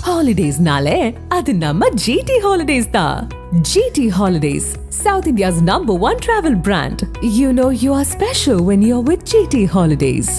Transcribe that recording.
ஹாலிடேஸ்னாலே அது நம்ம ஜிடி ஹாலிடேஸ் தான் GD holidays south India's number one travel brand you know you are special when you are with GD holidays